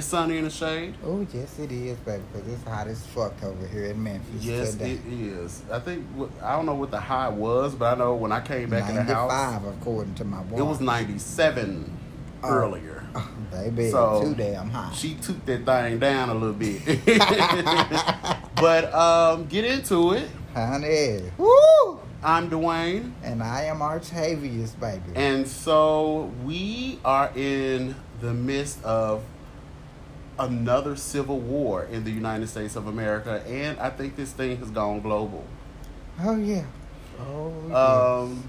It's sunny in the shade. Oh, yes, it is, baby, because it's hot as fuck over here in Memphis. Yes, today. it is. I think I don't know what the high was, but I know when I came back in the house, 95, according to my watch. it was 97 Oh. earlier. Oh, baby, So, too damn hot. She took that thing down a little bit. but um, get into it. Honey. Woo! I'm Dwayne. And I am Artavius, baby. And so we are in the midst of another civil war in the United States of America, and I think this thing has gone global. oh, yeah. Oh, yeah. Um,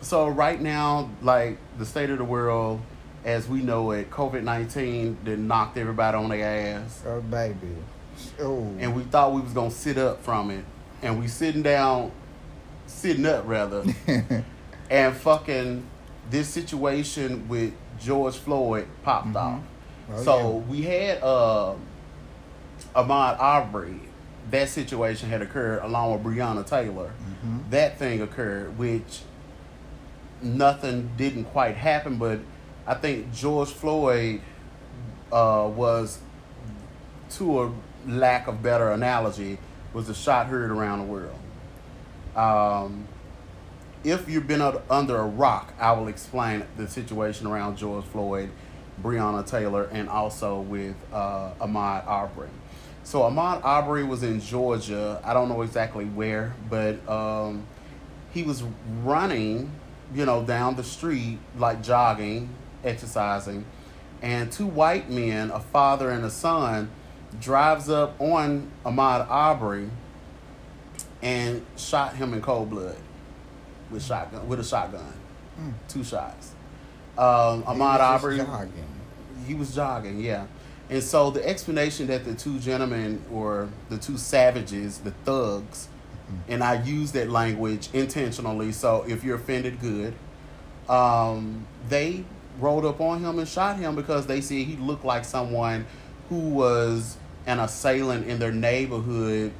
so right now, like the state of the world as we know it, COVID nineteen that knocked everybody on their ass, oh, baby. Oh. and we thought we was gonna sit up from it, and we sitting down, sitting up rather, and fucking this situation with George Floyd popped off. Oh, so we had uh, Ahmaud Arbery. That situation had occurred along with Breonna Taylor. Mhm. That thing occurred, which nothing didn't quite happen, but I think George Floyd uh, was, to a lack of better analogy, was a shot heard around the world. Um, if you've been under a rock, I will explain the situation around George Floyd, Breonna Taylor, and also with uh, Ahmaud Arbery. So Ahmaud Arbery was in Georgia. I don't know exactly where, but um, he was running, you know, down the street like jogging, exercising, and two white men, a father and a son, drives up on Ahmaud Arbery and shot him in cold blood with shotgun with a shotgun, Mm. two shots. Um, He Ahmaud was just Arbery, jogging. He was jogging, yeah. And so the explanation that the two gentlemen or the two savages, the thugs, and I use that language intentionally. So if you're offended, good. Um, they rolled up on him and shot him because they said he looked like someone who was an assailant in their neighborhood,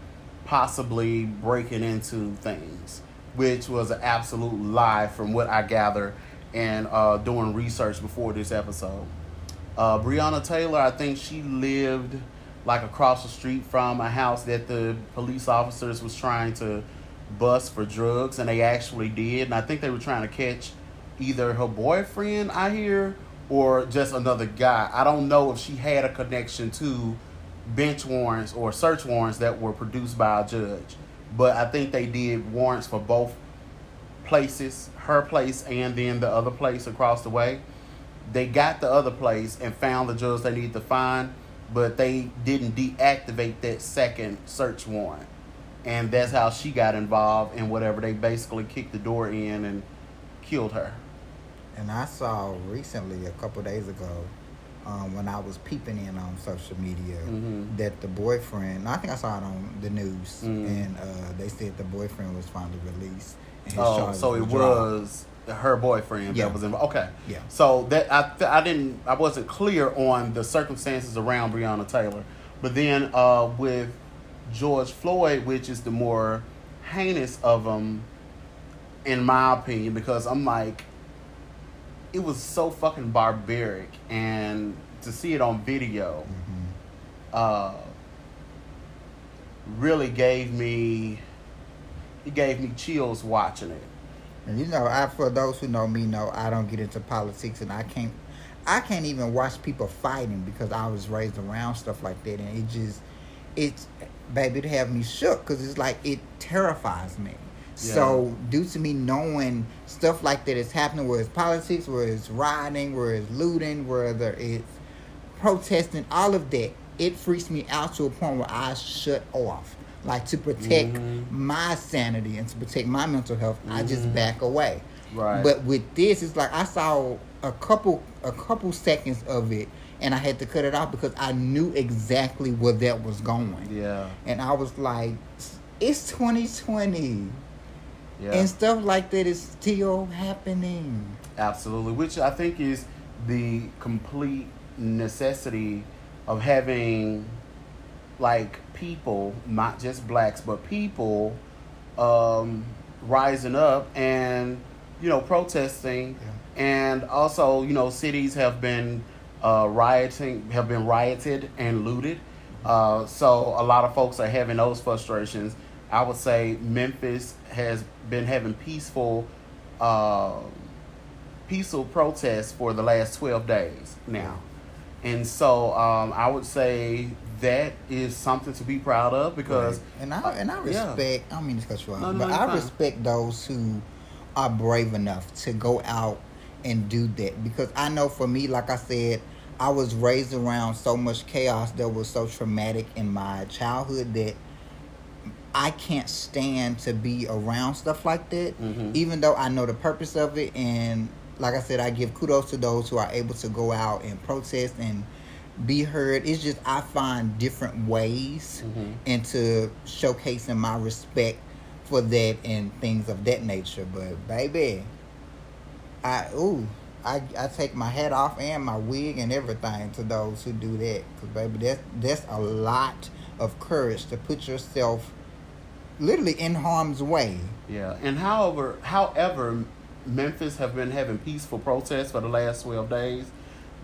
possibly breaking into things, which was an absolute lie from what I gather and uh, doing research before this episode. Uh, Breonna Taylor, I think she lived like across the street from a house that the police officers was trying to bust for drugs, and they actually did. And I think they were trying to catch either her boyfriend, I hear, or just another guy. I don't know if she had a connection to bench warrants or search warrants that were produced by a judge, but I think they did warrants for both places, her place and then the other place across the way. They got the other place and found the judge they needed to find, but they didn't deactivate that second search warrant. And that's how she got involved in whatever. They basically kicked the door in and killed her. And I saw recently, a couple days ago, um, when I was peeping in on social media, Mhm. that the boyfriend, I think I saw it on the news, Mhm. and uh, they said the boyfriend was finally released. Oh, so it was her boyfriend Yeah. that was involved. Okay. Yeah. So that I th- I didn't I wasn't clear on the circumstances around Breonna Taylor, but then uh, with George Floyd, which is the more heinous of them, in my opinion, because I'm like, it was so fucking barbaric, and to see it on video, Mhm. uh, really gave me it gave me chills watching it. And you know, I for those who know me know I don't get into politics, and I can't, I can't even watch people fighting because I was raised around stuff like that, and it just, it's, baby, to have me shook because it's like it terrifies me. So due to me knowing stuff like that is happening, where it's politics, where it's rioting, where it's looting, whether it's protesting, all of that, it freaks me out to a point where I shut off. Like to protect Mhm. my sanity and to protect my mental health, I just Mhm. back away. Right. But with this, it's like I saw a couple a couple seconds of it, and I had to cut it off because I knew exactly where that was going. Yeah. And I was like, it's 2020, Yeah. and stuff like that is still happening. Absolutely, which I think is the complete necessity of having like people, not just blacks, but people um, rising up and you know protesting, and also you know cities have been uh, rioting, have been rioted and looted. Uh, so a lot of folks are having those frustrations. I would say Memphis has been having peaceful. Uh, peaceful protests for the last 12 days now. And so um, I would say that is something to be proud of because and I and I Uh, yeah. respect. I don't mean to cut you off, No, no, but you're I fine. respect those who are brave enough to go out and do that because I know for me, like I said, I was raised around so much chaos that was so traumatic in my childhood that I can't stand to be around stuff like that. Mhm. Even though I know the purpose of it, and like I said, I give kudos to those who are able to go out and protest and be heard. It's just I find different ways Mhm. into showcasing my respect for that and things of that nature. But baby, I ooh, I I take my hat off and my wig and everything to those who do that. Cause baby, that's that's a lot of courage to put yourself literally in harm's way. yeah. And however, however, Memphis have been having peaceful protests for the last 12 days.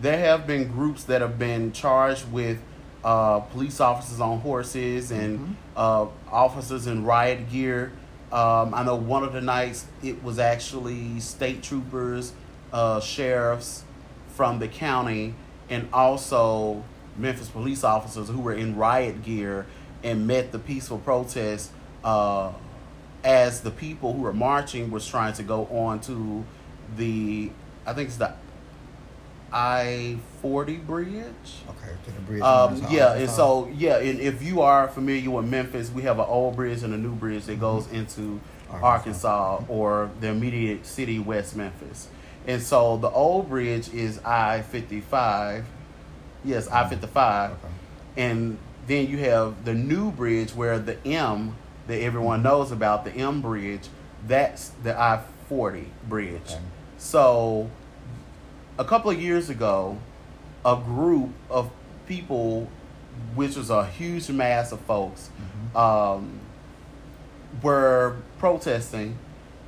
There have been groups that have been charged with uh, police officers on horses and Mhm. uh, officers in riot gear. Um, I know one of the nights it was actually state troopers, uh, sheriffs from the county, and also Memphis police officers who were in riot gear and met the peaceful protest uh, as the people who were marching was trying to go on to the, I think it's the I forty bridge. Okay, to the bridge. Um, yeah, and so yeah, and if you are familiar with Memphis, we have an old bridge and a new bridge that goes mm-hmm. into Arkansas. Arkansas or the immediate city, West Memphis. And so the old bridge is I fifty five. Yes, mm-hmm. I fifty five. Okay. And then you have the new bridge where the M that everyone mm-hmm. knows about, the M bridge, that's the I forty bridge. Okay. So a couple of years ago, a group of people, which was a huge mass of folks, Mm-hmm. um, were protesting,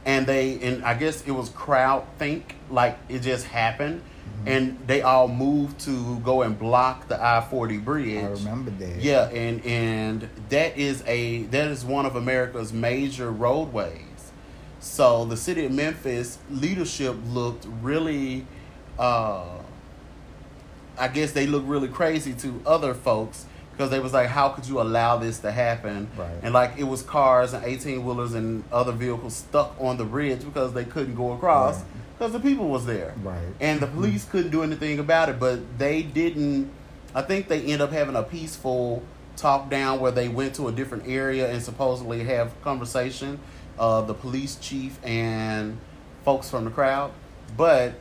and they and I guess it was crowd think like it just happened, Mm-hmm. and they all moved to go and block the I forty bridge. I remember that. Yeah, and and that is a that is one of America's major roadways. So the city of Memphis leadership looked really, uh, I guess they look really crazy to other folks because they was like, how could you allow this to happen? Right. And like it was cars and eighteen wheelers and other vehicles stuck on the bridge because they couldn't go across Right. because the people was there Right. and the police couldn't do anything about it but they didn't i think they end up having a peaceful talk down where they went to a different area and supposedly have conversation uh, the police chief and folks from the crowd but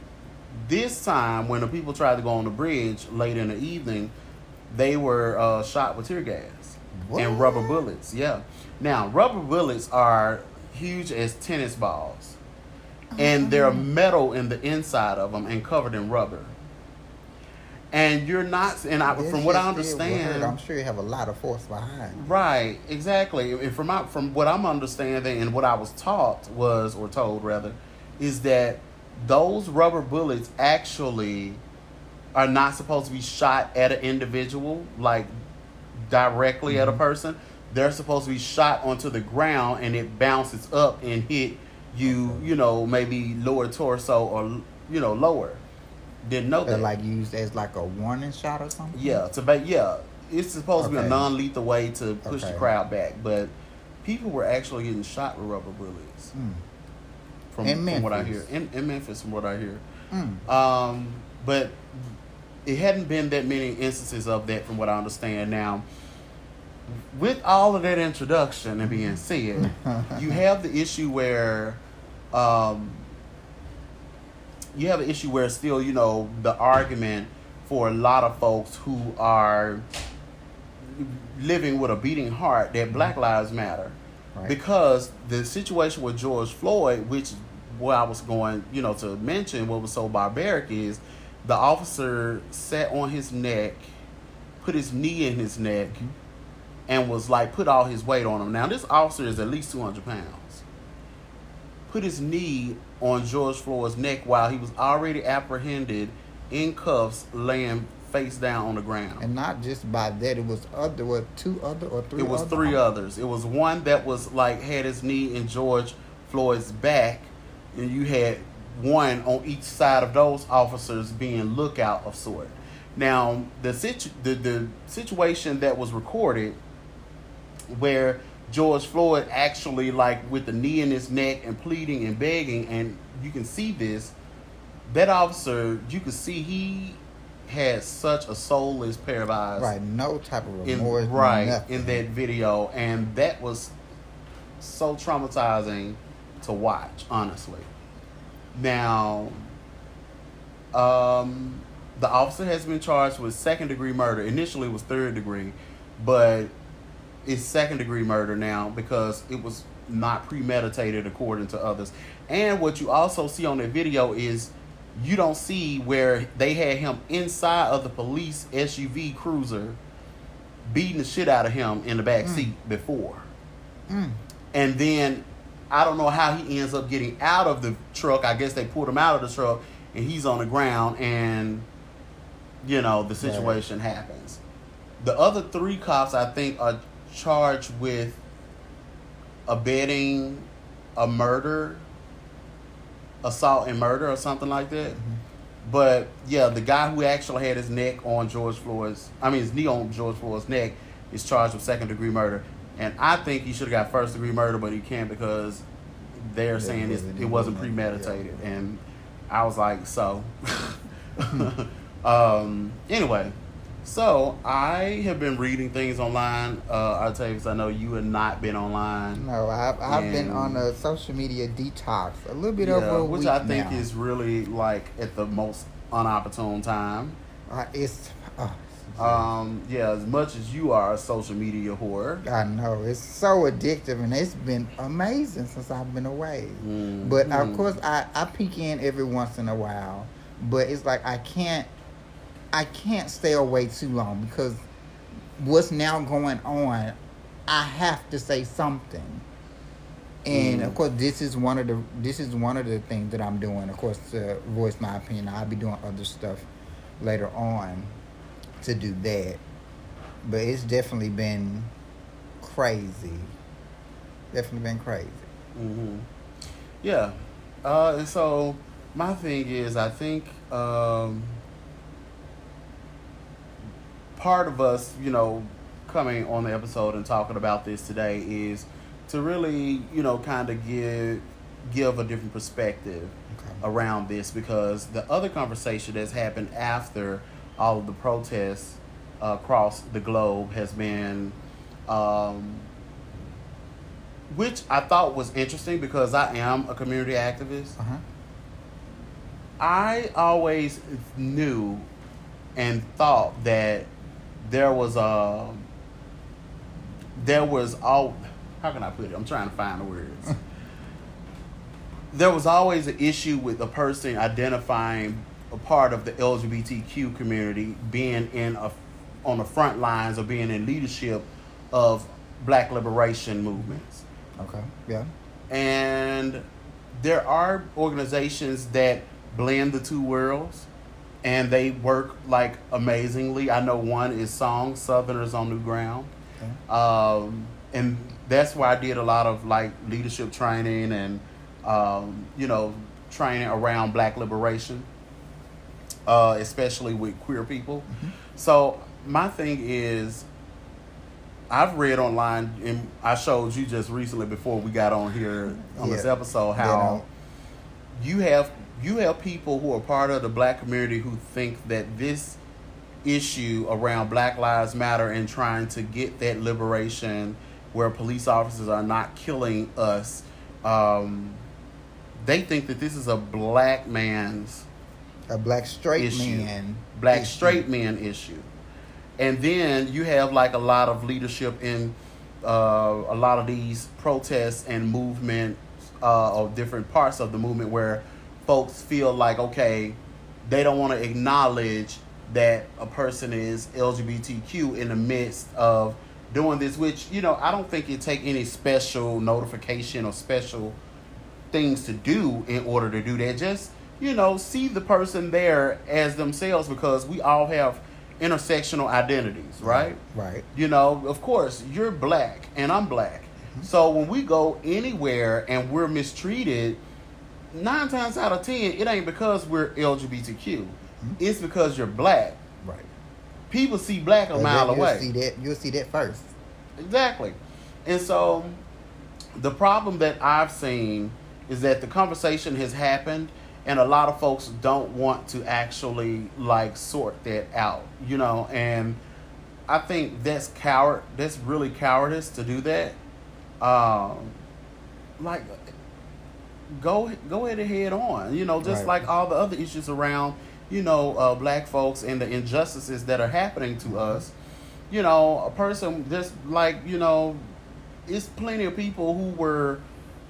this time when the people tried to go on the bridge late in the evening they were uh, shot with tear gas and rubber bullets yeah now rubber bullets are huge as tennis balls and they're metal in the inside of them and covered in rubber. And you're not, and I, This from what I shit still will hurt. understand, I'm sure you have a lot of force behind. right, exactly. And from my, from what I'm understanding and what I was taught was, or told rather, is that those rubber bullets actually are not supposed to be shot at an individual, like directly at a person. They're supposed to be shot onto the ground and it bounces up and hit you, Okay. you know, maybe lower torso or you know lower. Didn't know They're that. like used as like a warning shot or something. yeah, to ba- yeah, it's supposed to be a non-lethal way to push the crowd back, but people were actually getting shot with rubber bullets. Mm. From, from what I hear in, in Memphis, from what I hear. Mm. Um, but it hadn't been that many instances of that, from what I understand. Now, with all of that introduction and being said, you have the issue where um, you have an issue where still you know the argument for a lot of folks who are living with a beating heart that Black Lives Matter Right. because the situation with George Floyd, which what I was going, you know, to mention what was so barbaric is the officer sat on his neck, put his knee in his neck, mm-hmm. and was like put all his weight on him. Now this officer is at least two hundred pounds. Put his knee on George Floyd's neck while he was already apprehended in cuffs, laying face down on the ground. And not just by that, it was other, what, two other or three It was other three others. It was one that was like had his knee in George Floyd's back, and you had one on each side of those officers being lookout of sort. Now the situ- the the situation that was recorded, where George Floyd actually like with the knee in his neck and pleading and begging, and you can see this. That officer, you can see he had such a soulless pair of eyes Right, no type of in remorse. right nothing. in that video, and that was so traumatizing to watch. Honestly, now, um, the officer has been charged with second degree murder. Initially, it was third degree, but it's second degree murder now because it was not premeditated according to others. And what you also see on that video is you don't see where they had him inside of the police SUV cruiser beating the shit out of him in the back Mm. seat before. Mm. And then I don't know how he ends up getting out of the truck. I guess they pulled him out of the truck and he's on the ground and you know, the situation happens. The other three cops I think are charged with abetting a murder, assault and murder or something like that. Mm-hmm. But yeah, the guy who actually had his neck on George Floyd's, I mean his knee on George Floyd's neck, is charged with second degree murder. And I think he should have got first degree murder, but he can't because they're Yeah, saying it wasn't it wasn't premeditated. yeah. And I was like, so. um, anyway, so I have been reading things online. Uh, I'll tell you because I know you have not been online. No, I've, I've been on a social media detox a little bit Yeah, over a which week I think now. is really like at the most unopportune time. Uh, it's, Um, yeah, as much as you are a social media whore. I know it's so addictive, and it's been amazing since I've been away. Mm, But of mm. course, I I peek in every once in a while, but it's like I can't I can't stay away too long because what's now going on, I have to say something. And Mm. of course, this is one of the this is one of the things that I'm doing. Of course, to voice my opinion. I'll be doing other stuff later on to do that. But it's definitely been crazy. Definitely been crazy. hmm Yeah. Uh, so my thing is, I think um, part of us, you know, coming on the episode and talking about this today is to really, you know, kind of give give a different perspective Okay. around this because the other conversation that's happened after all of the protests uh, across the globe has been, um, which I thought was interesting because I am a community activist. Uh huh. I always knew and thought that there was a there was all how can I put it? I'm trying to find the words. there was always an issue with a person identifying a part of the LGBTQ community being in a on the front lines or being in leadership of black liberation movements Okay. Yeah. and there are organizations that blend the two worlds and they work like amazingly i know one is song southerners on new ground Okay. um, and that's why i did a lot of like leadership training and um, you know training around black liberation uh, especially with queer people. So my thing is I've read online, and I showed you just recently before we got on here on this episode how you have you have people who are part of the black community who think that this issue around Black Lives Matter and trying to get that liberation where police officers are not killing us, um, they think that this is a black man's A black straight issue, man. black issue. straight man issue, and then you have like a lot of leadership in uh, a lot of these protests and movement uh, of different parts of the movement where folks feel like okay, they don't want to acknowledge that a person is LGBTQ in the midst of doing this, which you know I don't think it take any special notification or special things to do in order to do that. Just you know, see the person there as themselves because we all have intersectional identities, right? Right. You know, of course, you're black and I'm black. Mm-hmm. So when we go anywhere and we're mistreated, nine times out of ten, it ain't because we're LGBTQ. Mm-hmm. It's because you're black. Right. People see black a But mile you'll away. See that you'll see that first. Exactly. And so the problem that I've seen is that the conversation has happened and a lot of folks don't want to actually like sort that out, you know, and I think that's coward that's really cowardice to do that. Um like go go ahead and head on, you know, just Right. like all the other issues around, you know, uh, black folks and the injustices that are happening to us you know, a person just like, you know, it's plenty of people who were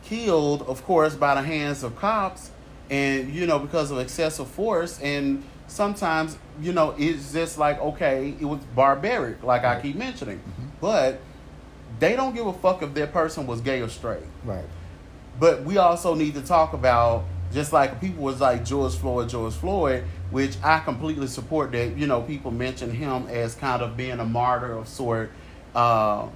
killed, of course, by the hands of cops and, you know, because of excessive force. And sometimes, you know, it's just like, okay, it was barbaric, like I keep mentioning. Mhm. But they don't give a fuck if that person was gay or straight. Right. But we also need to talk about just like people was like George Floyd, George Floyd, which I completely support that, you know, people mention him as kind of being a martyr of sort. Uh,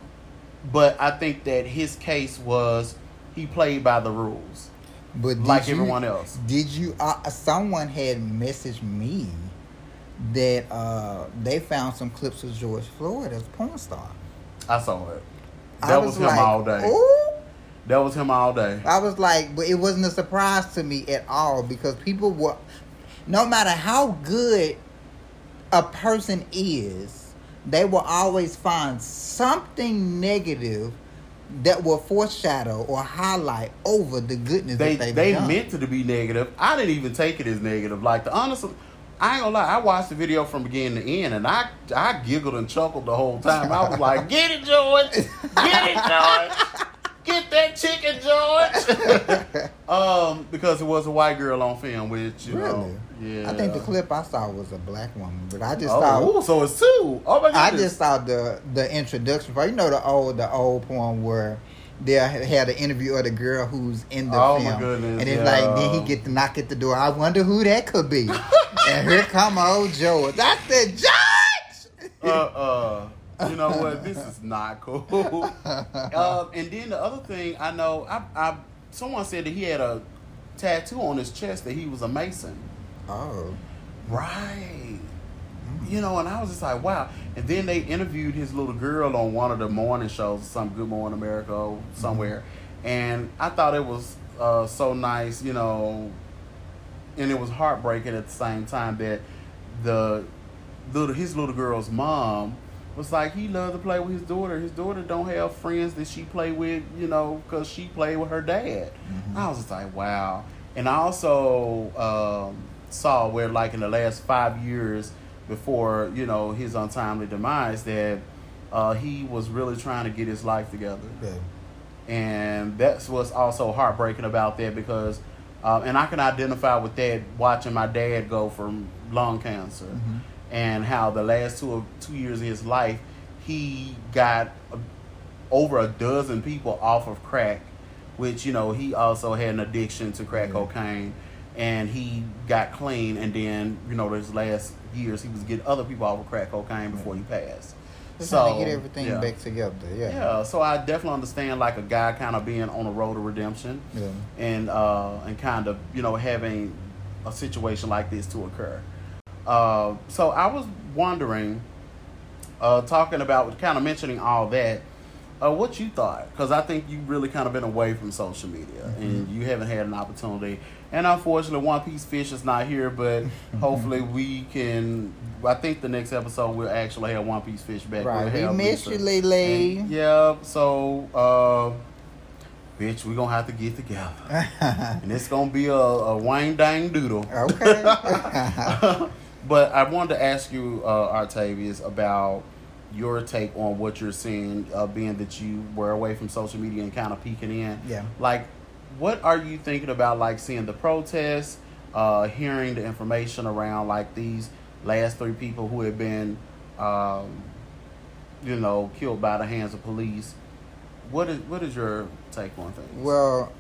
but I think that his case was he played by the rules, But did like you- everyone else. Did you? Uh, someone had messaged me that uh, they found some clips of George Floyd as a porn star. I saw it. That was, him like, all day. Ooh. That was him all day. I was like, but it wasn't a surprise to me at all because people were, no matter how good a person is, they will always find something negative that will foreshadow or highlight over the goodness They that they've they done. meant it to be negative. I didn't even take it as negative. Like the honest, I ain't gonna lie. I watched the video from beginning to end, and I I giggled and chuckled the whole time. I was like, "Get it, George! Get it, George! Get that chicken, George!" um, because it was a white girl on film, which you know, yeah. I think the clip I saw was a black woman, but I just Oh, saw. ooh, so it's two. Oh my goodness. I just saw the the introduction part. You know the old the old poem where they had an interview of the girl who's in the Oh, my film, goodness, and it's like then he get to knock at the door. I wonder who that could be. and here come old George. I said, George. uh, uh, you know what? This is not cool. um, and then the other thing I know, I, I someone said that he had a tattoo on his chest that he was a Mason. oh, Right. You know, and I was just like, wow. And then they interviewed his little girl on one of the morning shows, some Good Morning America or somewhere. And I thought it was uh, so nice, you know, and it was heartbreaking at the same time that the little his little girl's mom was like he loved to play with his daughter. His daughter don't have friends that she play with, you know, because she played with her dad. Mhm. I was just like, wow. And I also um, saw where, like, in the last five years before, you know, his untimely demise, that uh, he was really trying to get his life together yeah. and that's what's also heartbreaking about that because uh, and i can identify with that watching my dad go from lung cancer Mhm. And how the last two of two years of his life he got over a dozen people off of crack which you know he also had an addiction to crack Yeah. cocaine and he got clean and then you know his last years he was getting other people off of crack cocaine before he passed Just so get everything yeah. back together. Yeah. Yeah, so I definitely understand like a guy kind of being on a road to redemption Yeah. and uh, and kind of you know having a situation like this to occur. Uh, so I was wondering, uh, talking about kind of mentioning all that, uh, what you thought because I think you've really kind of been away from social media and you haven't had an opportunity. And unfortunately, One Piece Fish is not here, but hopefully we can. I think the next episode we'll actually have One Piece Fish back. Right. We'll We have miss Lisa. you. And, yeah, so uh, bitch, we're gonna have to get together. and it's gonna be a, a wang dang doodle. okay. but I wanted to ask you, uh, Artavius, about your take on what you're seeing, uh, being that you were away from social media and kind of peeking in. Yeah. Like, what are you thinking about, like seeing the protests, uh, hearing the information around like these last three people who have been, um, you know, killed by the hands of police? What is what is your take on things? Well,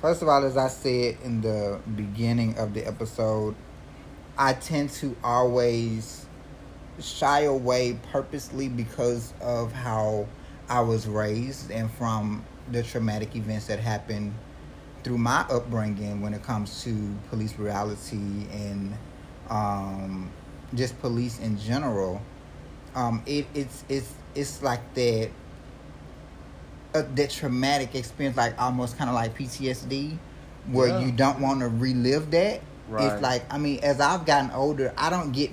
first of all, as I said in the beginning of the episode, I tend to always shy away purposely because of how I was raised and from the traumatic events that happened through my upbringing when it comes to police brutality and um, just police in general. Um, it, it's it's it's like that uh, that traumatic experience, like almost kind of like PTSD, where Yeah. you don't want to relive that. Right. It's like I mean, as I've gotten older, I don't get,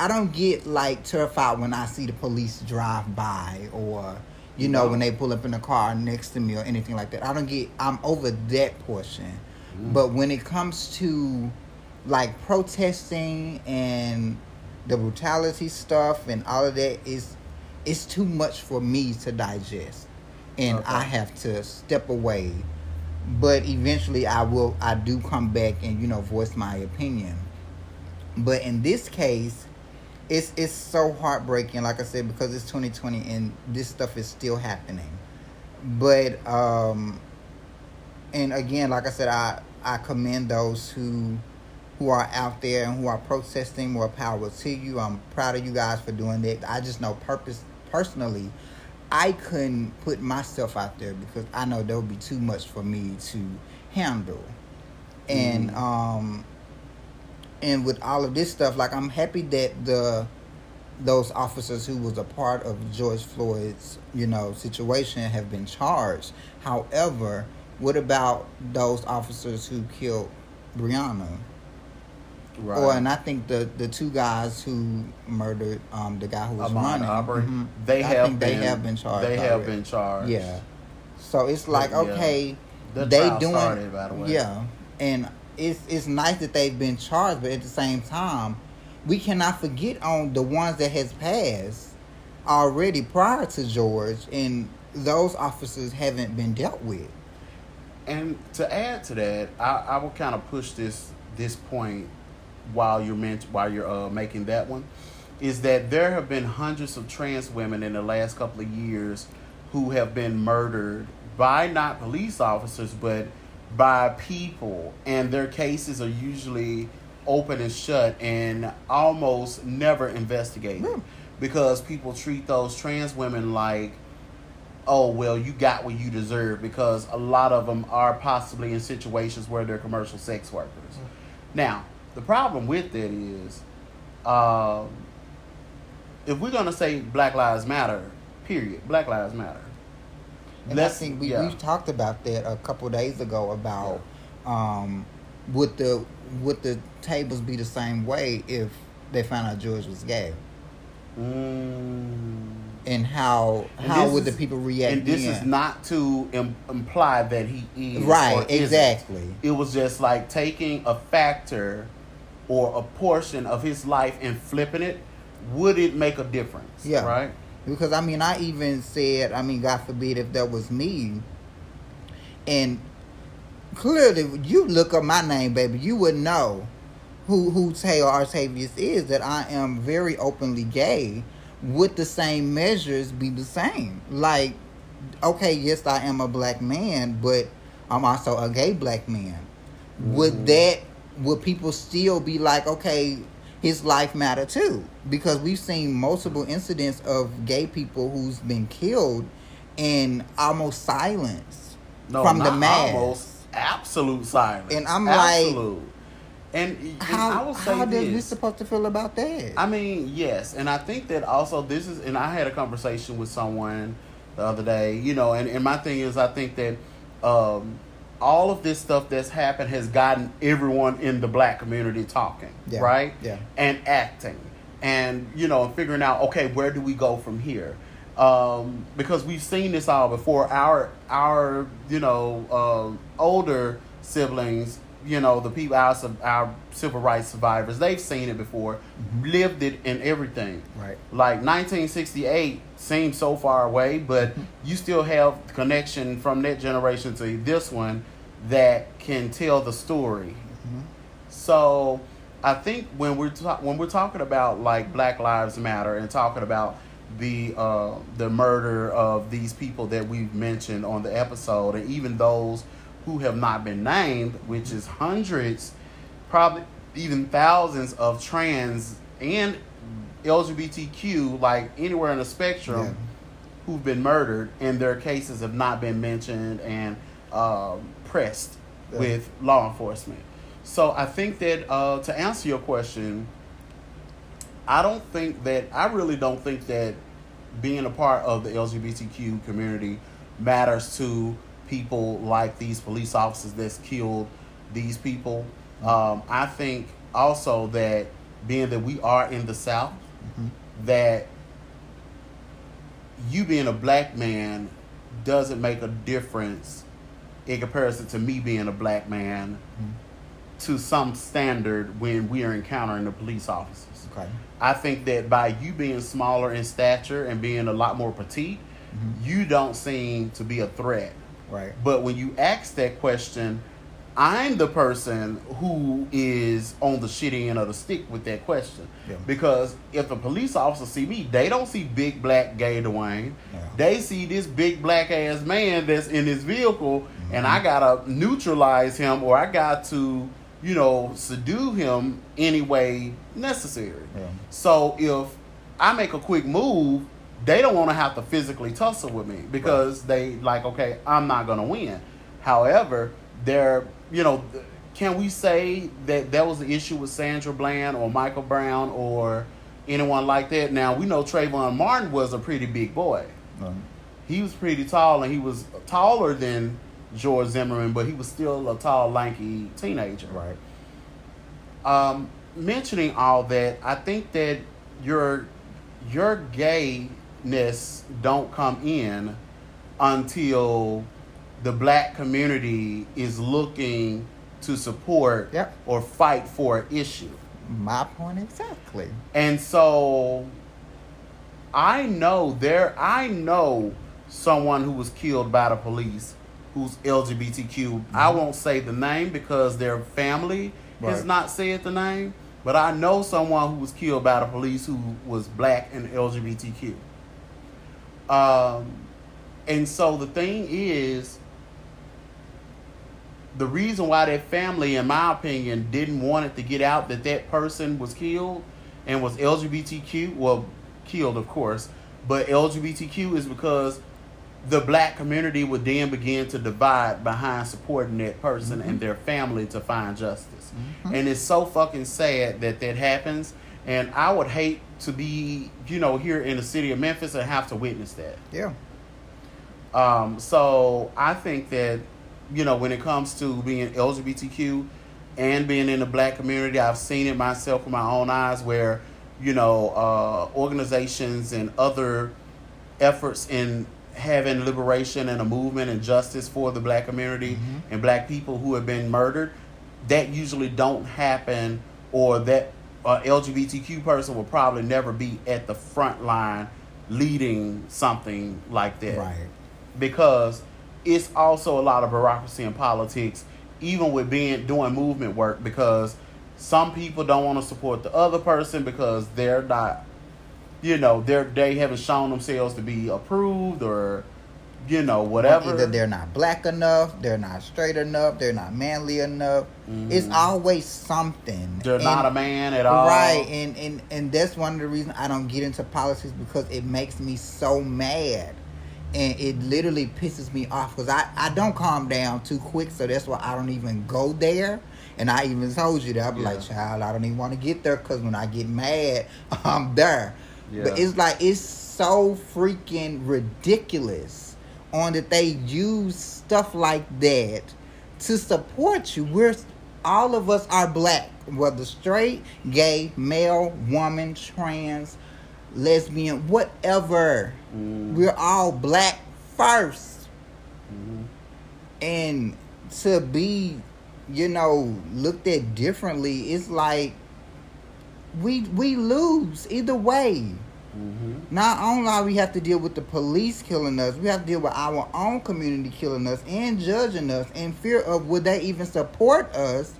I don't get like terrified when I see the police drive by or, you know, No. when they pull up in the car next to me or anything like that. I don't get. I'm over that portion. Mm. But when it comes to like protesting and the brutality stuff and all of that is it's too much for me to digest and Okay. i have to step away but eventually i will i do come back and you know voice my opinion. But in this case it's it's so heartbreaking like i said because it's 2020 and this stuff is still happening. But um and again like i said i i commend those who who are out there and who are protesting more power to you. I'm proud of you guys for doing that. I just know purpose personally i couldn't put myself out there because i know that would be too much for me to handle and Mm. um and with all of this stuff like i'm happy that the those officers who was a part of George Floyd's, you know, situation have been charged. However, what about those officers who killed Breonna? Right. Or and I think the the two guys who murdered um the guy who was Ahmaud running. Arbery, mhm, they I have think been, they have been charged. They have already. been charged. Yeah. So it's like But, yeah. okay, The they doing started, by the way. yeah, and it's it's nice that they've been charged, but at the same time, we cannot forget on the ones that has passed already prior to George, and those officers haven't been dealt with. And to add to that, I, I will kind of push this this point while you're meant while you're uh, making that one, is that there have been hundreds of trans women in the last couple of years who have been murdered by not police officers but by people, and their cases are usually open and shut and almost never investigated. Yeah. because people treat those trans women like oh well you got what you deserve because a lot of them are possibly in situations where they're commercial sex workers. Now the problem with that is um, if we're going to say black lives matter period black lives matter And I Let's- think we yeah. we talked about that a couple days ago about um, would the would the tables be the same way if they found out George was gay, mm. and how And how would is- the people react? and this is not to Im- imply that he is Right, or isn't. exactly. It was just like taking a factor or a portion of his life and flipping it. Would it make a difference? Yeah. Right. Because I mean, I even said, I mean, God forbid if that was me. And clearly, you look up my name, baby, you would know who who Taylor Artavius is. That I am very openly gay. Would the same measures be the same? Like, okay, yes, I am a black man, but I'm also a gay black man. Would mm-hmm. that would people still be like, okay, his life matter too? Because we've seen multiple incidents of gay people who's been killed in almost silence No, from the mass. almost absolute silence. And I'm like- absolute. and, and I How will say how does we supposed to feel about that? I mean, yes, and I think that also this is, and I had a conversation with someone the other day, you know, and, and my thing is, I think that um, all of this stuff that's happened has gotten everyone in the black community talking, Yeah, right? yeah. And acting, and you know, figuring out, okay, where do we go from here? um, because we've seen this all before. Our our you know uh, older siblings, you know the people our our civil rights survivors, they've seen it before, lived it and everything. Right. Like 1968 seems so far away, but you still have connection from that generation to this one that can tell the story. So I think when we're ta- when we're talking about like Black Lives Matter and talking about the uh, the murder of these people that we've mentioned on the episode, and even those who have not been named, which is hundreds, probably even thousands of trans and LGBTQ, like anywhere in the spectrum, Yeah. who've been murdered, and their cases have not been mentioned and um, pressed Yeah. with law enforcement. So I think that uh, to answer your question, I don't think that I really don't think that being a part of the LGBTQ community matters to people like these police officers that's killed these people. Um, I think also that being that we are in the South, that you being a black man doesn't make a difference in comparison to me being a black man to some standard when we are encountering the police officers. Okay. I think that by you being smaller in stature and being a lot more petite, mm-hmm. you don't seem to be a threat. Right. But when you ask that question, I'm the person who is on the shitty end of the stick with that question. Yeah. Because if a police officer see me, they don't see big black gay Dwayne. Yeah. They see this big black ass man that's in his vehicle, and Mm-hmm. I gotta neutralize him or I got to, you know, subdue him any way necessary. Yeah. So if I make a quick move, they don't want to have to physically tussle with me because they like, okay, I'm not gonna win. However, they're, you know, can we say that that was the issue with Sandra Bland or Michael Brown or anyone like that? Now we know Trayvon Martin was a pretty big boy. Um, He was pretty tall and he was taller than George Zimmerman, but he was still a tall, lanky teenager right. um, mentioning all that, I think that your your gayness don't come in until the black community is looking to support Yep. or fight for an issue. My point exactly. And so I know there I know someone who was killed by the police who's LGBTQ. I won't say the name because their family has not said the name, but I know someone who was killed by the police who was black and LGBTQ. Um and so the thing is the reason why that family, in my opinion, didn't want it to get out that that person was killed and was LGBTQ, well, killed, of course, but LGBTQ is because the black community would then begin to divide behind supporting that person and their family to find justice. And it's so fucking sad that that happens. And I would hate to be, you know, here in the city of Memphis and have to witness that. Yeah. Um, so I think that, you know, when it comes to being LGBTQ and being in the black community, I've seen it myself with my own eyes where, you know, uh, organizations and other efforts in having liberation and a movement and justice for the black community and black people who have been murdered, that usually don't happen or that uh, LGBTQ person will probably never be at the front line leading something like that Right. because it's also a lot of bureaucracy in politics, even with being doing movement work. Because some people don't want to support the other person because they're not, you know, they're they haven't shown themselves to be approved or, you know, whatever. Either they're not black enough, they're not straight enough, they're not manly enough. It's always something. Mm-hmm. They're And- not a man at all. Right, and, and and that's one of the reasons I don't get into politics because it makes me so mad, and it literally pisses me off because I I don't calm down too quick, so that's why I don't even go there. And I even told you that I'm like, Yeah. child, I don't even want to get there because when I get mad, I'm there. But it's like it's so freaking ridiculous on that they use stuff like that to support you. We're all of us are black, whether straight, gay, male, woman, trans, lesbian, whatever. Mm. We're all black first. Mhm. And to be, you know, looked at differently, it's like we we lose either way. Mhm. Not only are we have to deal with the police killing us, we have to deal with our own community killing us and judging us in fear of would they even support us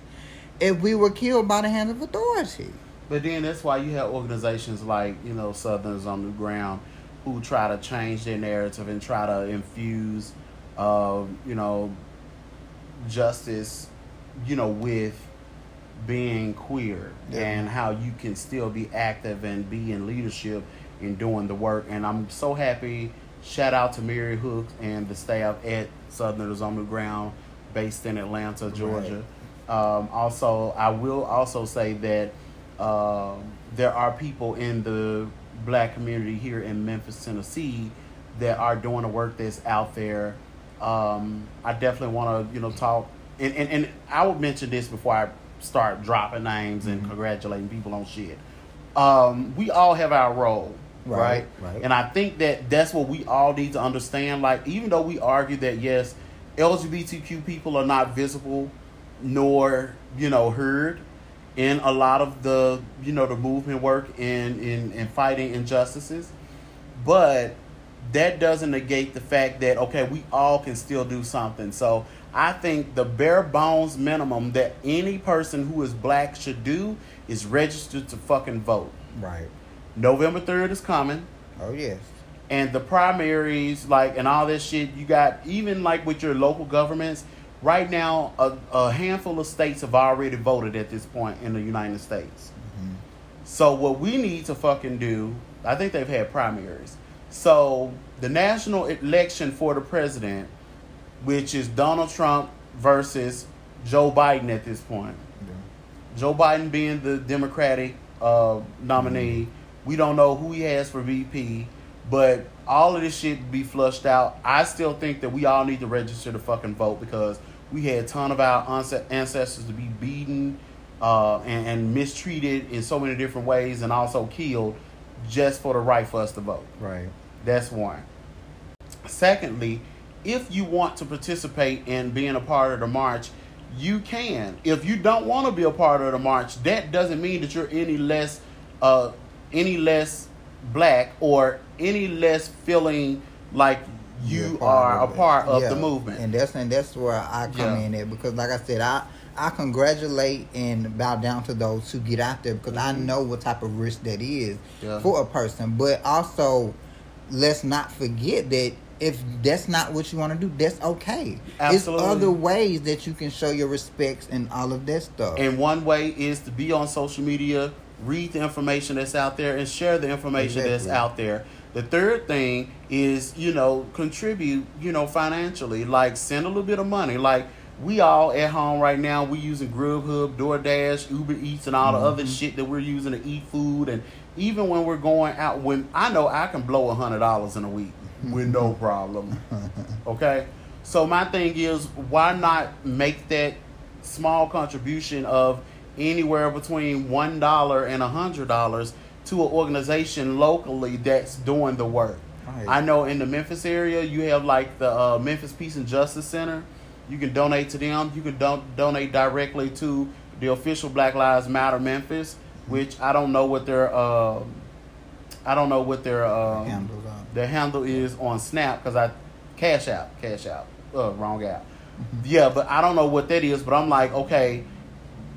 if we were killed by the hand of authority. But then that's why you have organizations like, you know, Southerners on the ground who try to change their narrative and try to infuse, uh, you know, justice, you know, with being queer Yeah. and how you can still be active and be in leadership in doing the work. And I'm so happy. Shout out to Mary Hook and the staff at Southerners on the ground, based in Atlanta, Georgia. Um, also, I will also say that um, there are people in the black community here in Memphis, Tennessee, that are doing the work that's out there. Um, I definitely want to, you know, talk, and, and, and I would mention this before I start dropping names and congratulating people on shit. Um, we all have our role, right, Right, right. And I think that that's what we all need to understand. Like, even though we argue that yes, LGBTQ people are not visible nor you know heard in a lot of the you know the movement work in in, in fighting injustices but that doesn't negate the fact that okay we all can still do something so i think the bare bones minimum that any person who is black should do is register to fucking vote. Right. november 3rd is coming. Oh yes. and the primaries like and all this shit you got even like with your local governments right now a, a handful of states have already voted at this point in the united states. Mm-hmm. So what we need to fucking do i think they've had primaries. So the national election for the president which is donald trump versus joe biden at this point Joe Biden being the Democratic uh, nominee, we don't know who he has for VP, but all of this shit be flushed out. I still think that we all need to register to fucking vote because we had a ton of our ancestors to be beaten uh, and, and mistreated in so many different ways and also killed just for the right for us to vote. Right. That's one. Secondly, if you want to participate in being a part of the march, you can. If you don't want to be a part of the march, that doesn't mean that you're any less uh any less black or any less feeling like you You're a part of Yeah. the movement. and that's and that's where I come Yeah. in at because, like I said, I I congratulate and bow down to those who get out there because I Mhm. know what type of risk that is Yeah. for a person. But also, let's not forget that if that's not what you want to do, that's okay. Absolutely. It's other ways that you can show your respects and all of that stuff. And one way is to be on social media, read the information that's out there, and share the information that's out there. The third thing is, you know, contribute, you know, financially. Like send a little bit of money. Like we all at home right now, we using Grubhub, DoorDash, Uber Eats, and all the other mm-hmm. shit that we're using to eat food. And even when we're going out, when I know I can blow a hundred dollars in a week with no problem. Okay, so my thing is, why not make that small contribution of anywhere between one dollar and a hundred dollars to an organization locally that's doing the work? Right. I know in the Memphis area, you have like the uh, Memphis Peace and Justice Center. You can donate to them. You can don- donate directly to the official Black Lives Matter Memphis, which I don't know what their um I don't know what their um, Handles. The handle is on Snap because I cash out, cash out, uh, wrong app. Yeah, but I don't know what that is. But I'm like, okay,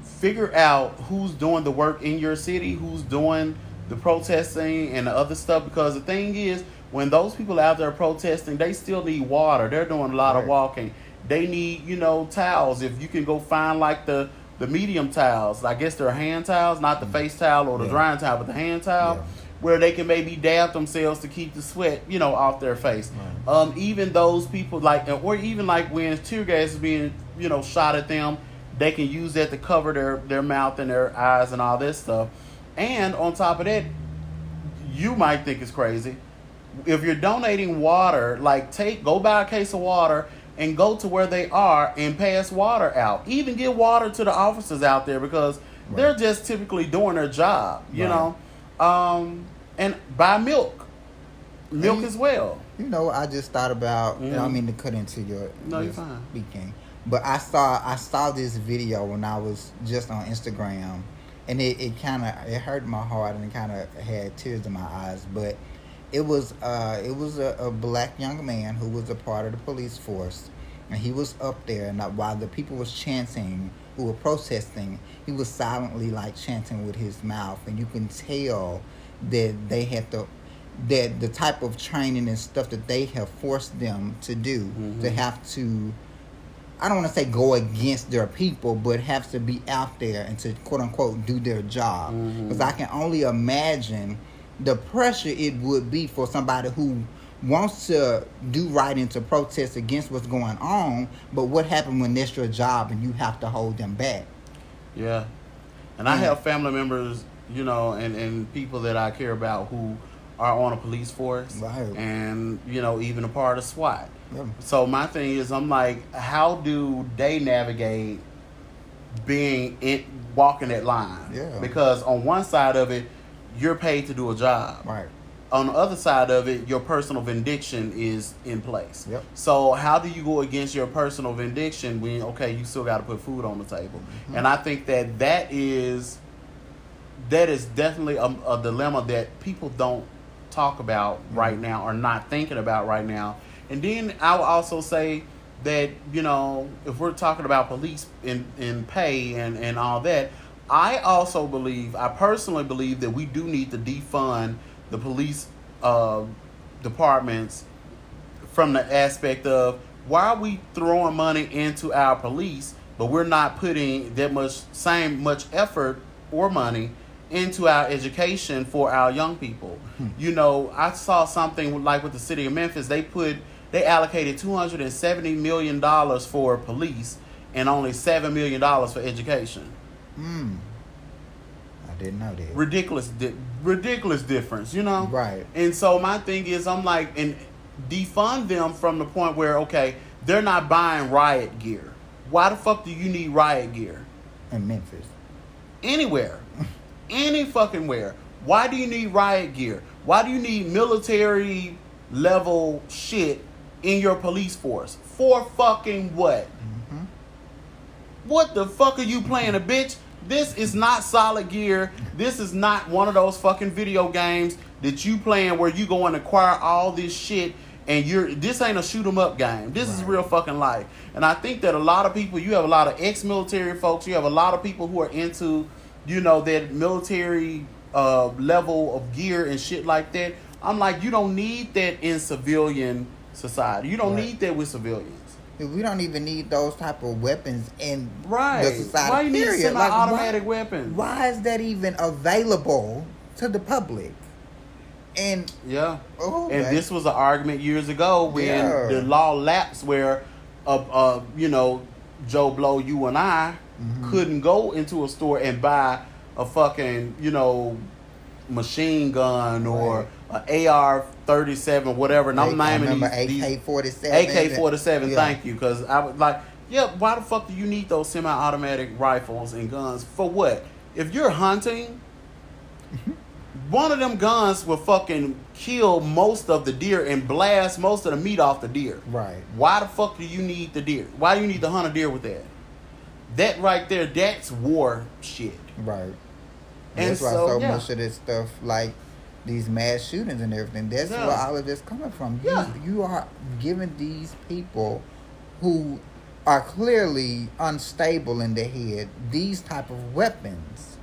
figure out who's doing the work in your city, who's doing the protesting and the other stuff. Because the thing is, when those people out there protesting, they still need water. They're doing a lot of walking. They need, you know, towels. If you can go find like the the medium towels, I guess they're hand towels, not the face towel or the Yeah. drying towel, but the hand towel Yeah. Where they can maybe dab themselves to keep the sweat, you know, off their face. Um, even those people like, or even like when tear gas is being, you know, shot at them, they can use that to cover their their mouth and their eyes and all this stuff. And on top of that, you might think it's crazy. If you're donating water, like take go buy a case of water and go to where they are and pass water out. Even give water to the officers out there because they're just typically doing their job, you Right. know. Um, and buy milk, milk And- as well. You know, I just thought about. and I don't mean to cut into your. No, you're fine. Speaking, but I saw I saw this video when I was just on Instagram, and it, it kind of it hurt my heart and it kind of had tears in my eyes. But it was uh it was a, a black young man who was a part of the police force, and he was up there, and while the people was chanting, who were protesting, he was silently like chanting with his mouth, and you can tell that they had to that the type of training and stuff that they have forced them to do Mhm. to have to I don't want to say go against their people, but have to be out there and to quote unquote do their job. Because I can only imagine the pressure it would be for somebody who wants to do right and to protest against what's going on, but what happened when that's your job and you have to hold them back? Yeah. And I Mm. have family members, you know, and, and people that I care about who are on a police force. Right. And, you know, even a part of SWAT. Yeah. So my thing is I'm like, how do they navigate being in walking that line? Yeah. Because on one side of it, you're paid to do a job. Right. On the other side of it, your personal vindication is in place. Yep. So how do you go against your personal vindication when okay, you still got to put food on the table? Mm-hmm. And I think that that is that is definitely a, a dilemma that people don't talk about Mm-hmm. right now or not thinking about right now. And then I will also say that you know if we're talking about police in in pay and and all that, I also believe I personally believe that we do need to defund the police uh, departments from the aspect of why are we throwing money into our police, but we're not putting that much same much effort or money into our education for our young people. You know, I saw something like with the city of Memphis, they put they allocated two hundred and seventy million dollars for police and only seven million dollars for education. Hmm. I didn't know that. ridiculous di- ridiculous difference you know? Right. and so my thing is i'm like and defund them from the point where okay they're not buying riot gear. Why the fuck do you need riot gear? In Memphis. anywhere. Any fucking where. Why do you need riot gear? Why do you need military level shit in your police force? For fucking what? Mm-hmm. What the fuck are you playing a bitch this is not solid gear. This is not one of those fucking video games that you playing where you go and acquire all this shit and you're this ain't a shoot 'em up game. This is real fucking life. And i think that a lot of people you have a lot of ex-military folks you have a lot of people who are into you know that military uh, level of gear and shit like that. I'm like you don't need that in civilian society. You don't Right. need that with civilians We don't even need those type of weapons in right the society. why you need period. Like, semi-automatic why, weapons why is that even available to the public? And Yeah. Oh, and this was an argument years ago when Yeah. the law lapsed where, uh, uh, you know, Joe Blow, you and I Mm-hmm. couldn't go into a store and buy a fucking, you know, machine gun or a AR thirty seven, whatever. And I'm naming remember these, AK forty seven. AK forty seven. Thank you, because I was like, yeah. Why the fuck do you need those semi automatic rifles and guns for what? If you're hunting, one of them guns will fucking kill most of the deer and blast most of the meat off the deer. Right. Why the fuck do you need the deer? Why do you need to hunt a deer with that? That right there, that's war shit. Right. And And that's why so, so yeah. much of this stuff, like these mass shootings and everything, that's Yeah. where all of this coming from. You, Yeah. you are giving these people who are clearly unstable in their head these type of weapons,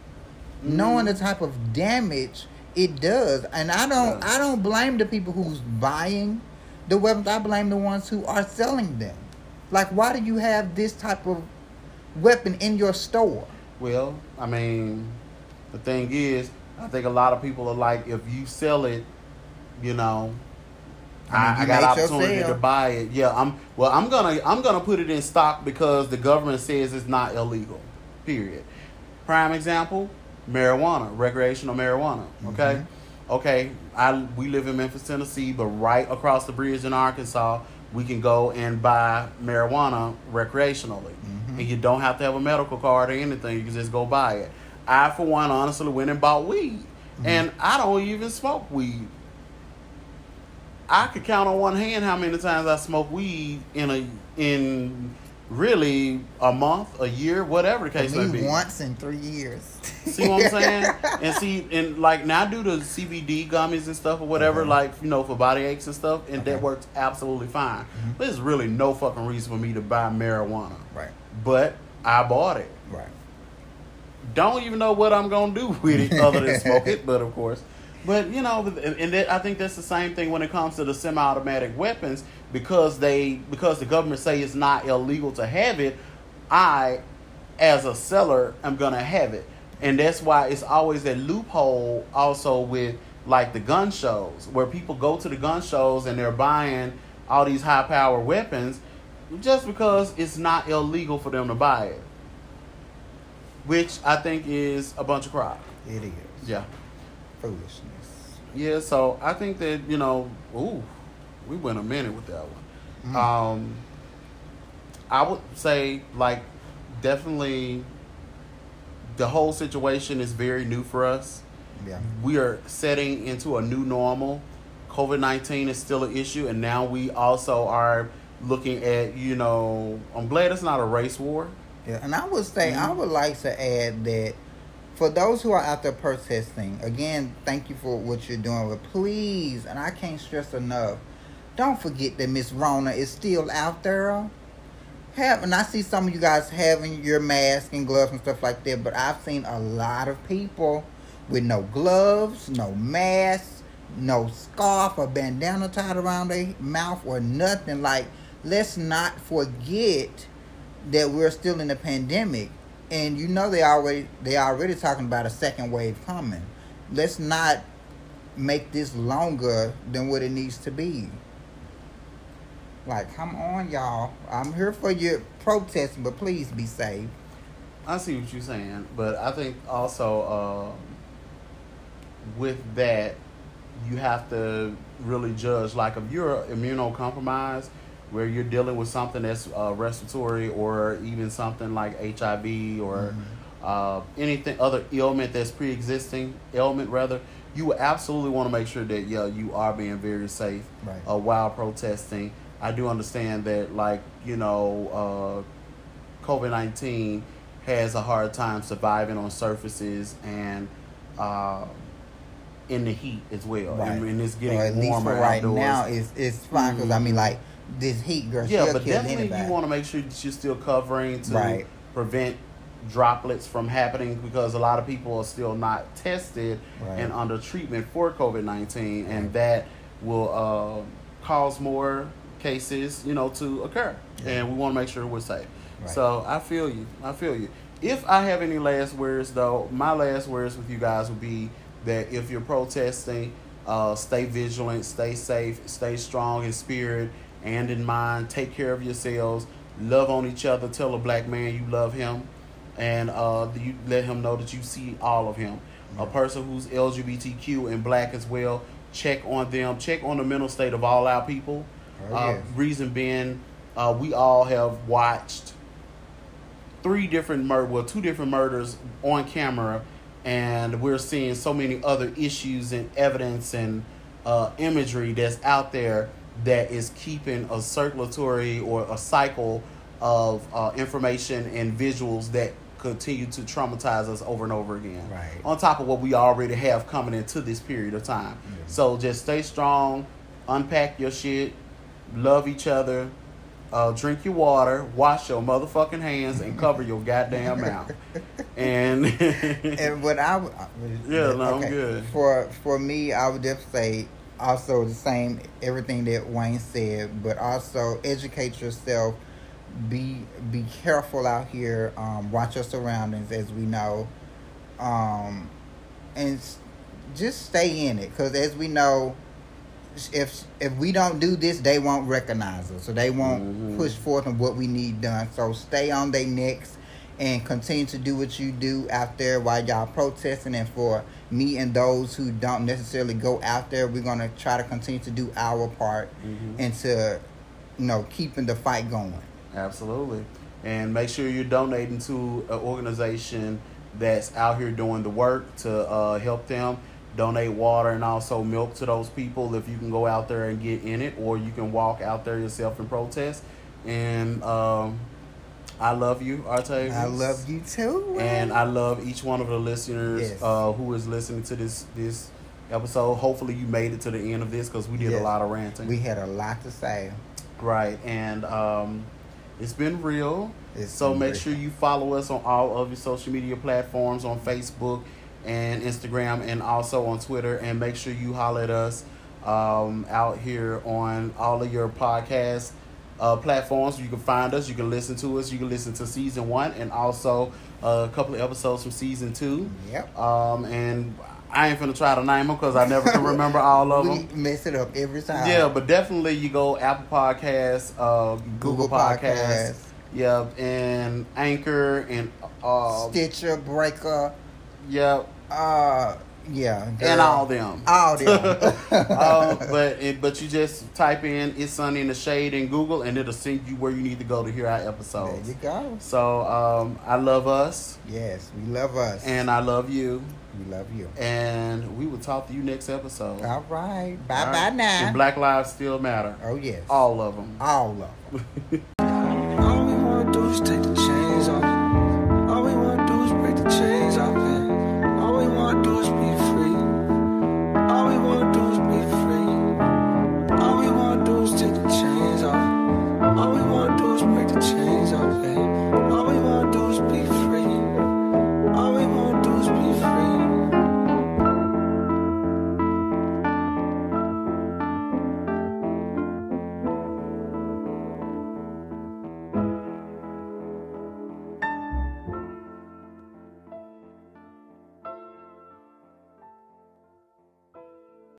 mm-hmm. knowing the type of damage it does. And I don't, Yeah. I don't blame the people who's buying the weapons. I blame the ones who are selling them. Like, why do you have this type of weapon in your store? Well, I mean, the thing is, I think a lot of people are like, if you sell it, you know, I mean, I, got opportunity to buy it. Yeah, I'm. Well, I'm gonna I'm gonna put it in stock because the government says it's not illegal. Period. Prime example: marijuana, recreational marijuana. Okay, Mm-hmm. okay. I we live in Memphis, Tennessee, but right across the bridge in Arkansas, we can go and buy marijuana recreationally, Mm-hmm. and you don't have to have a medical card or anything. You can just go buy it. I, for one, honestly went and bought weed. and I don't even smoke weed. I could count on one hand how many times I smoke weed in a in really a month, a year, whatever the case may be. once in three years. See what I'm saying? and see, and like now I do the CBD gummies and stuff or whatever, Uh-huh. like you know for body aches and stuff, and that works absolutely fine. Mhm. There's really no fucking reason for me to buy marijuana, right, but I bought it. Don't even know what I'm gonna do with it other than smoke it, but of course. But you know, and I think that's the same thing when it comes to the semi-automatic weapons because they because the government say it's not illegal to have it. I, as a seller, am gonna have it, and that's why it's always that loophole also with like the gun shows where people go to the gun shows and they're buying all these high-power weapons just because it's not illegal for them to buy it which I think is a bunch of crap. It is. Yeah, Foolishness. yeah. So I think that you know, ooh, we went a minute with that one. Mm. Um, I would say like definitely the whole situation is very new for us. Yeah. We are setting into a new normal. COVID nineteen is still an issue, and now we also are looking at you know. I'm glad it's not a race war. Yeah, and I would say I Mhm. would like to add that for those who are out there protesting, again, thank you for what you're doing. But please, and I can't stress enough, don't forget that Miss Rona is still out there. Have and I see some of you guys having your mask and gloves and stuff like that, but I've seen a lot of people with no gloves, no mask, no scarf or bandana tied around their mouth or nothing. Like, let's not forget that we're still in a pandemic and you know they already they already talking about a second wave coming. Let's not make this longer than what it needs to be. Like come on y'all. I'm here for your protesting but please be safe. I see what you're saying, but I think also uh, with that, you have to really judge. Like if you're immunocompromised, where you're dealing with something that's uh, respiratory or even something like HIV or uh, anything other ailment that's pre-existing ailment rather, you absolutely want to make sure that yeah you are being very safe Right. uh, while protesting. I do understand that like you know. Uh, COVID 19 has a hard time surviving on surfaces and uh, in the heat as well. right And, and it's getting least warmer right outdoors. now it's it's fine because i mean Mhm. like this heat girl yeah, she'll but definitely anybody. you want to make sure that you're still covering to Right. prevent droplets from happening because a lot of people are still not tested Right. and under treatment for COVID 19, and Right. that will uh, cause more cases, you know, to occur. Yeah. And we want to make sure we're safe. So I feel you. I feel you. If I have any last words, though, my last words with you guys would be that if you're protesting, uh, stay vigilant, stay safe, stay strong in spirit and in mind. Take care of yourselves. Love on each other. Tell a black man you love him, and uh, you let him know that you see all of him. A person who's LGBTQ and black as well. Check on them. Check on the mental state of all our people. Oh, uh, yes. Reason being, uh, we all have watched three different mur- well, two different murders on camera, and we're seeing so many other issues and evidence and uh, imagery that's out there that is keeping a circulatory or a cycle of uh, information and visuals that continue to traumatize us over and over again. Right. On top of what we already have coming into this period of time. Yeah. So just stay strong, unpack your shit, love each other, uh, drink your water, wash your motherfucking hands, and cover your goddamn mouth. And and what I would- Yeah, no, I'm good. For for me, I would just say also the same everything that Wayne said, but also educate yourself. Be be careful out here. Um, watch your surroundings, as we know, um, and s- just stay in it. Because as we know, if if we don't do this, they won't recognize us, so they won't Mhm. push forth on what we need done. So stay on their necks and continue to do what you do out there while y'all protesting. And for me and those who don't necessarily go out there, we're gonna try to continue to do our part Mhm. into, you know, keeping the fight going. Absolutely. And make sure you're donating to an organization that's out here doing the work to uh, help them. donate water and also milk to those people if you can go out there and get in it, or you can walk out there yourself and protest. And um, I love you, Artavius. I love you too. and I love each one of the listeners Yes. uh, who is listening to this this episode. Hopefully, you made it to the end of this because we did Yes. a lot of ranting. we had a lot to say. right, and um, it's been real. It's so been make real. sure you follow us on all of your social media platforms on Facebook and Instagram, and also on Twitter. And make sure you holler at us um, out here on all of your podcast uh, platforms. You can find us. You can listen to us. You can listen to season one and also a couple of episodes from season two. Yep. Um, and I ain't finna try to name them because I never can remember all of we them. mess it up every time. Yeah, but definitely you go Apple Podcasts, uh, Google, Google Podcasts, Podcasts. yeah, and Anchor and uh, Stitcher, Breaker, yeah, uh, yeah, and all them. all them. um, but it, but you just type in "It's Sunny in the Shade" in Google, and it'll send you where you need to go to hear our there episodes. you go. So um, I love us, Yes, we love us, and I love you, we love you. and we will talk to you next episode. All right, bye All bye right? now. And Black Lives Still Matter. oh yes, All of them. all of them.